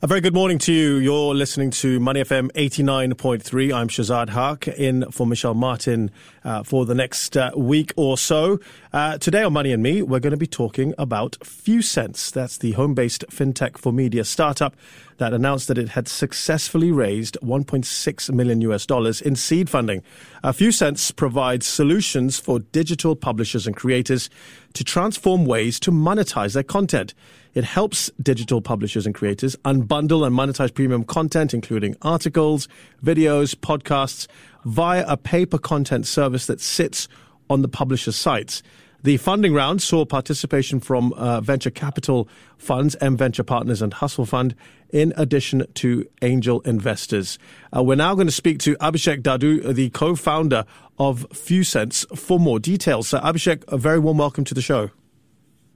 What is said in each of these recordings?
A very good morning to you. You're listening to Money FM 89.3. I'm Shazad Haq in for Michelle Martin uh, for the next uh, week or so. Uh, today on Money and Me, we're going to be talking about FewCents. That's the home based fintech for media startup that announced that it had successfully raised 1.6 million US dollars in seed funding. Uh, FewCents provides solutions for digital publishers and creators to transform ways to monetize their content. It helps digital publishers and creators unbundle and monetize premium content, including articles, videos, podcasts, via a pay per content service that sits on the publisher's sites. The funding round saw participation from uh, venture capital funds, M Venture Partners and Hustle Fund, in addition to angel investors. Uh, we're now going to speak to Abhishek Dadu, the co-founder of FewCents, for more details. So, Abhishek, a very warm welcome to the show.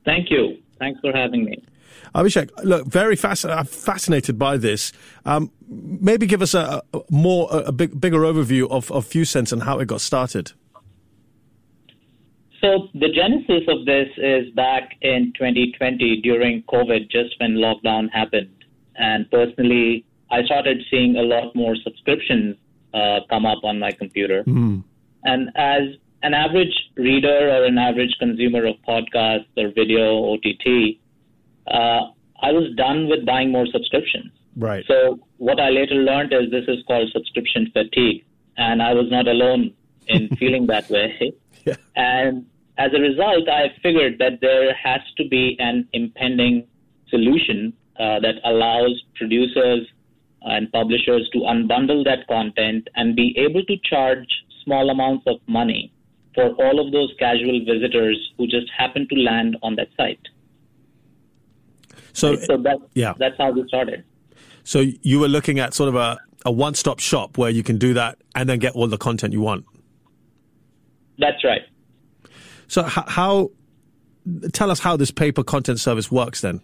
Thank you. Thanks for having me. Abhishek, look, very fasc- fascinated by this. Um, maybe give us a, a more a big, bigger overview of, of FewCents and how it got started. So the genesis of this is back in 2020 during COVID, just when lockdown happened. And personally, I started seeing a lot more subscriptions uh, come up on my computer. Mm. And as an average reader or an average consumer of podcasts or video, OTT, uh, I was done with buying more subscriptions. Right. So what I later learned is this is called subscription fatigue, and I was not alone in feeling that way. Yeah. And as a result, I figured that there has to be an impending solution uh, that allows producers and publishers to unbundle that content and be able to charge small amounts of money for all of those casual visitors who just happen to land on that site. So, so that, yeah. that's how we started. So you were looking at sort of a, a one-stop shop where you can do that and then get all the content you want. That's right. So how, how tell us how this pay per content service works then?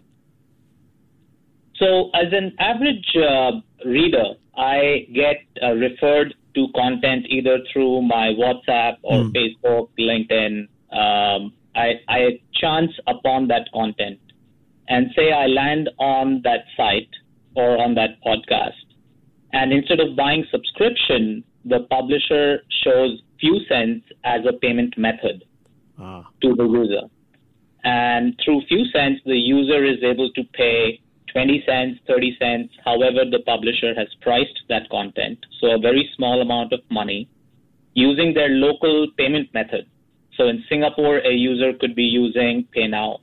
So as an average uh, reader, I get uh, referred to content either through my WhatsApp or mm. Facebook, LinkedIn. Um, I, I chance upon that content and say I land on that site or on that podcast. And instead of buying subscription, the publisher shows FewCents as a payment method ah. to the user. And through FewCents, the user is able to pay 20 cents, 30 cents, however the publisher has priced that content. So a very small amount of money using their local payment method. So in Singapore, a user could be using PayNow.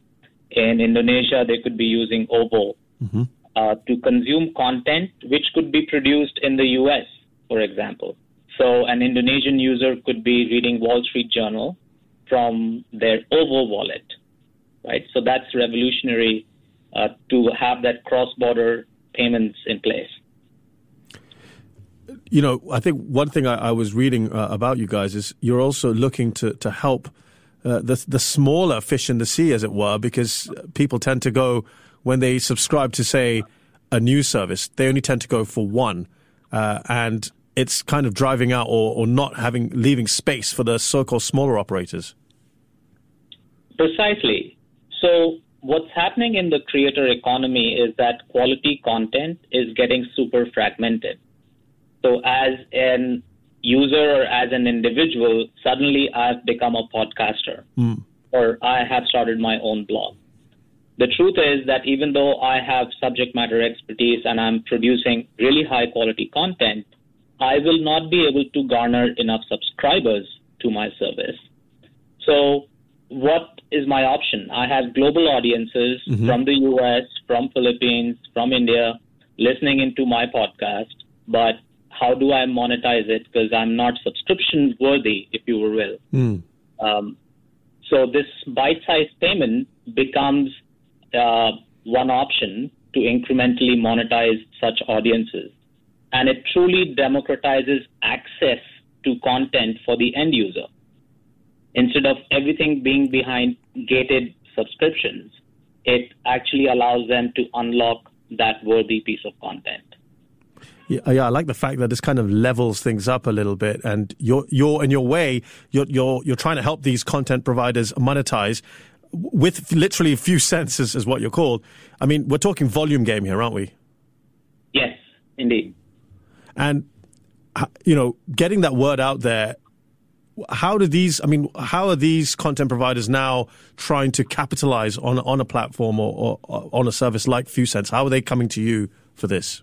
In Indonesia, they could be using Ovo mm-hmm. uh, to consume content which could be produced in the US, for example. So an Indonesian user could be reading Wall Street Journal from their OVO wallet, right? So that's revolutionary uh, to have that cross-border payments in place. You know, I think one thing I, I was reading uh, about you guys is you're also looking to to help uh, the the smaller fish in the sea, as it were, because people tend to go when they subscribe to say a news service, they only tend to go for one, uh, and it's kind of driving out or, or not having leaving space for the so-called smaller operators. Precisely. So what's happening in the creator economy is that quality content is getting super fragmented. So as an user or as an individual, suddenly I've become a podcaster mm. or I have started my own blog. The truth is that even though I have subject matter expertise and I'm producing really high quality content, I will not be able to garner enough subscribers to my service. So, what is my option? I have global audiences mm-hmm. from the US, from Philippines, from India listening into my podcast, but how do I monetize it? Because I'm not subscription worthy, if you will. Mm. Um, so this bite-sized payment becomes uh, one option to incrementally monetize such audiences and it truly democratizes access to content for the end user. Instead of everything being behind gated subscriptions, it actually allows them to unlock that worthy piece of content. Yeah, yeah, I like the fact that this kind of levels things up a little bit, and you're you're in your way, you're you're you're trying to help these content providers monetize with literally a few cents, is, is what you're called. I mean, we're talking volume game here, aren't we? Yes, indeed. And uh, you know, getting that word out there. How do these? I mean, how are these content providers now trying to capitalize on on a platform or, or, or on a service like FewCents? How are they coming to you for this?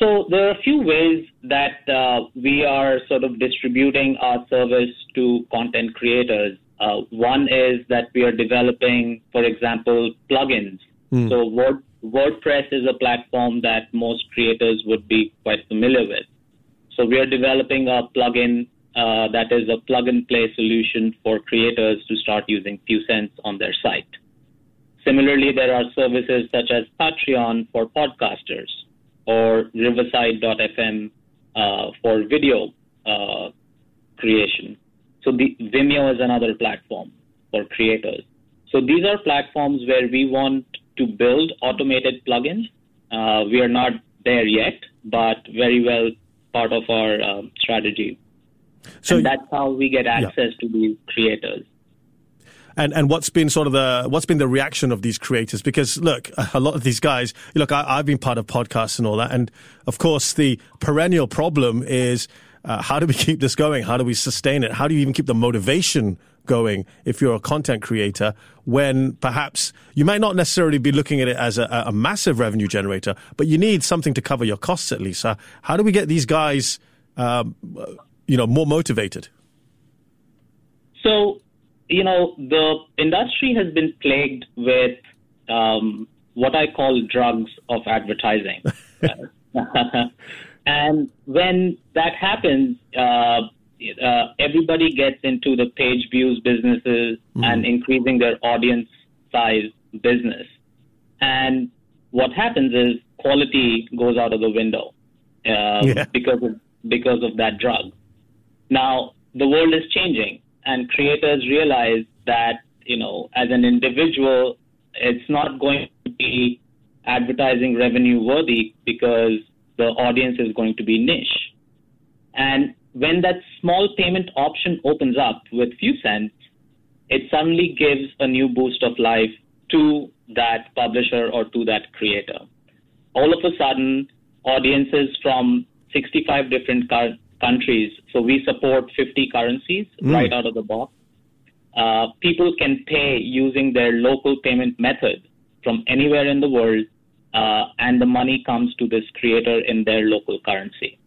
So there are a few ways that uh, we are sort of distributing our service to content creators. Uh, one is that we are developing, for example, plugins. Mm. So Word, WordPress is a platform that most creators would be quite familiar with. So we are developing a plugin uh, that is a plug and play solution for creators to start using FewCents on their site. Similarly, there are services such as Patreon for podcasters or Riverside.fm uh, for video uh, creation. So the Vimeo is another platform for creators. So these are platforms where we want to build automated plugins. Uh, we are not there yet, but very well part of our um, strategy. So and that's how we get access yeah. to these creators and and what's been sort of the what's been the reaction of these creators? Because look, a lot of these guys, look, I, have been part of podcasts and all that, and of course the perennial problem is. Uh, how do we keep this going? How do we sustain it? How do you even keep the motivation going if you're a content creator when perhaps you might not necessarily be looking at it as a, a massive revenue generator, but you need something to cover your costs at least. Uh, how do we get these guys, um, you know, more motivated? So you know, the industry has been plagued with um, what I call drugs of advertising. and when that happens, uh, uh, everybody gets into the page views businesses mm-hmm. and increasing their audience size business. And what happens is quality goes out of the window uh, yeah. because of because of that drug. Now the world is changing and creators realize that you know as an individual it's not going to be advertising revenue worthy because the audience is going to be niche. And when that small payment option opens up with few cents it suddenly gives a new boost of life to that publisher or to that creator. All of a sudden audiences from 65 different countries. So we support 50 currencies mm. right out of the box. Uh, people can pay using their local payment method from anywhere in the world, uh, and the money comes to this creator in their local currency.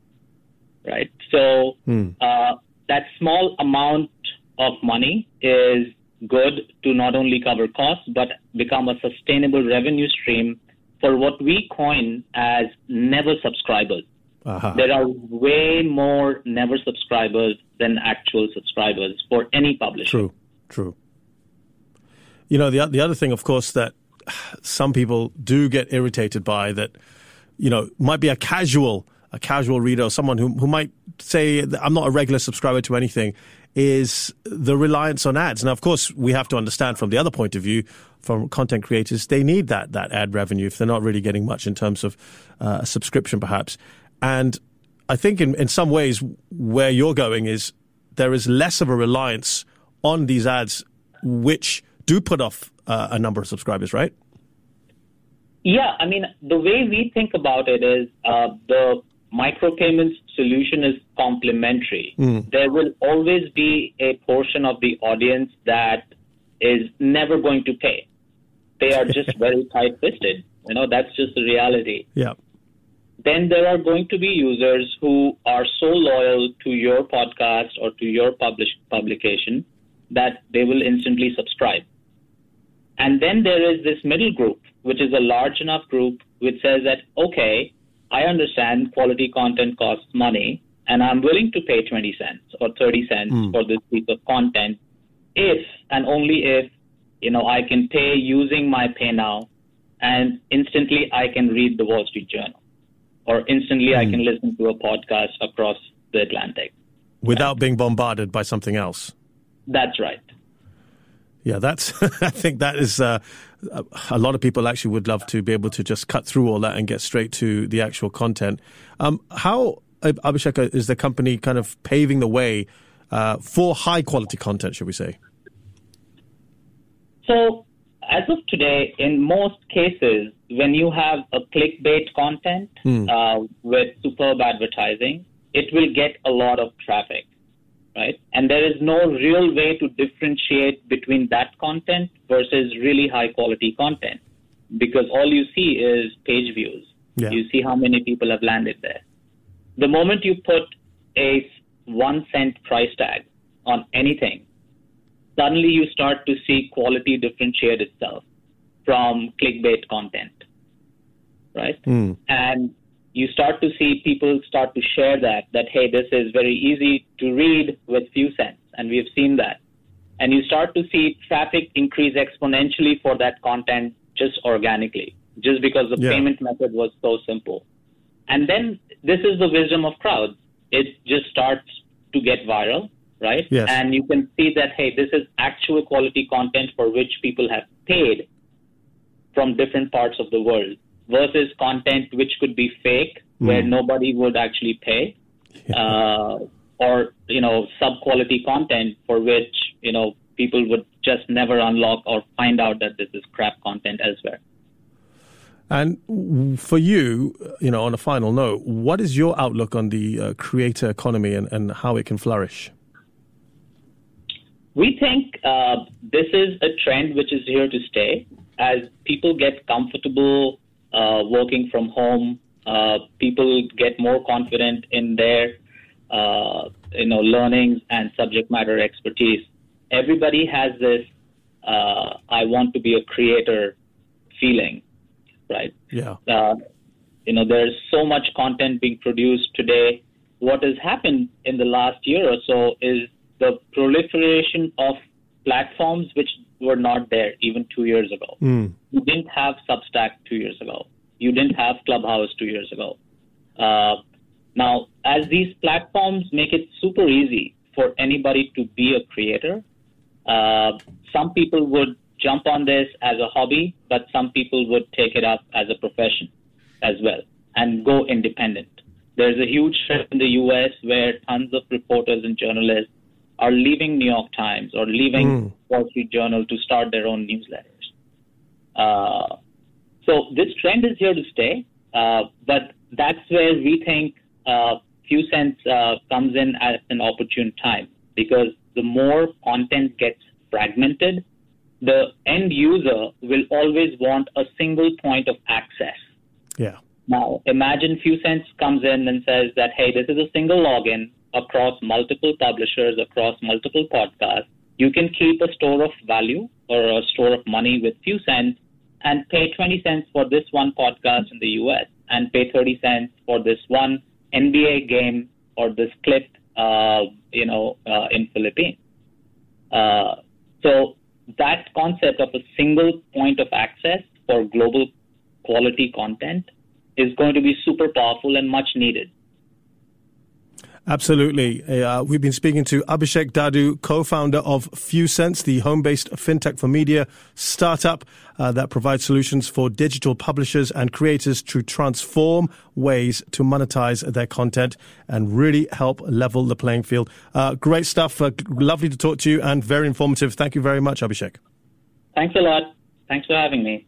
Right. So mm. uh, that small amount of money is good to not only cover costs but become a sustainable revenue stream for what we coin as never subscribers. Uh-huh. There are way more never subscribers than actual subscribers for any publisher. True, true. You know, the, the other thing, of course, that some people do get irritated by that, you know, might be a casual, a casual reader, or someone who, who might say, I'm not a regular subscriber to anything, is the reliance on ads. Now, of course, we have to understand from the other point of view, from content creators, they need that, that ad revenue if they're not really getting much in terms of uh, a subscription, perhaps. And I think in, in some ways where you're going is there is less of a reliance on these ads, which do put off uh, a number of subscribers, right? Yeah, I mean, the way we think about it is uh, the micropayments solution is complementary. Mm. There will always be a portion of the audience that is never going to pay. They are just very tight fisted. You know, that's just the reality. Yeah then there are going to be users who are so loyal to your podcast or to your publish, publication that they will instantly subscribe. And then there is this middle group, which is a large enough group which says that, okay, I understand quality content costs money, and I'm willing to pay 20 cents or 30 cents mm. for this piece of content if and only if you know I can pay using my pay now and instantly I can read the Wall Street Journal or instantly mm. I can hmm. listen to a podcast across the Atlantic. Without being bombarded by something else. That's right. Yeah, that's. I think that is. Uh, a lot of people actually would love to be able to just cut through all that and get straight to the actual content. Um, how Abhishek is the company kind of paving the way uh, for high quality content, should we say? So, as of today, in most cases, when you have a clickbait content hmm. uh, with superb advertising, it will get a lot of traffic, right? And there is no real way to differentiate between that content versus really high quality content because all you see is page views. Yeah. You see how many people have landed there. The moment you put a one cent price tag on anything, suddenly you start to see quality differentiate itself from clickbait content, right? Mm. And you start to see people start to share that, that, hey, this is very easy to read with few cents. And we've seen that. And you start to see traffic increase exponentially for that content just organically, just because the yeah. payment method was so simple. And then this is the wisdom of crowds. It just starts to get viral, right? Yes. And you can see that, hey, this is actual quality content for which people have paid from different parts of the world versus content which could be fake mm. where nobody would actually pay yeah. uh, or you know sub quality content for which you know people would just never unlock or find out that this is crap content elsewhere and for you, you know, on a final note, what is your outlook on the uh, creator economy and, and how it can flourish? We think uh, this is a trend which is here to stay. As people get comfortable uh, working from home, uh, people get more confident in their, uh, you know, learnings and subject matter expertise. Everybody has this uh, "I want to be a creator" feeling right? Yeah. Uh, you know, there's so much content being produced today. What has happened in the last year or so is the proliferation of platforms which were not there even two years ago. Mm. You didn't have Substack two years ago. You didn't have Clubhouse two years ago. Uh, now, as these platforms make it super easy for anybody to be a creator, uh, some people would jump on this as a hobby, but some people would take it up as a profession as well and go independent. There's a huge shift in the US where tons of reporters and journalists are leaving New York Times or leaving mm. Wall Street Journal to start their own newsletters. Uh, so this trend is here to stay, uh, but that's where we think uh, few cents uh, comes in at an opportune time because the more content gets fragmented, the end user will always want a single point of access. Yeah. Now, imagine FewCents comes in and says that, hey, this is a single login across multiple publishers, across multiple podcasts. You can keep a store of value or a store of money with few cents and pay 20 cents for this one podcast in the US and pay 30 cents for this one NBA game or this clip, uh, you know, uh, in Philippines. Uh, so that concept of a single point of access for global quality content is going to be super powerful and much needed. Absolutely. Uh, we've been speaking to Abhishek Dadu, co-founder of FewCents, the home-based fintech for media startup uh, that provides solutions for digital publishers and creators to transform ways to monetize their content and really help level the playing field. Uh, great stuff. Uh, lovely to talk to you and very informative. Thank you very much, Abhishek. Thanks a lot. Thanks for having me.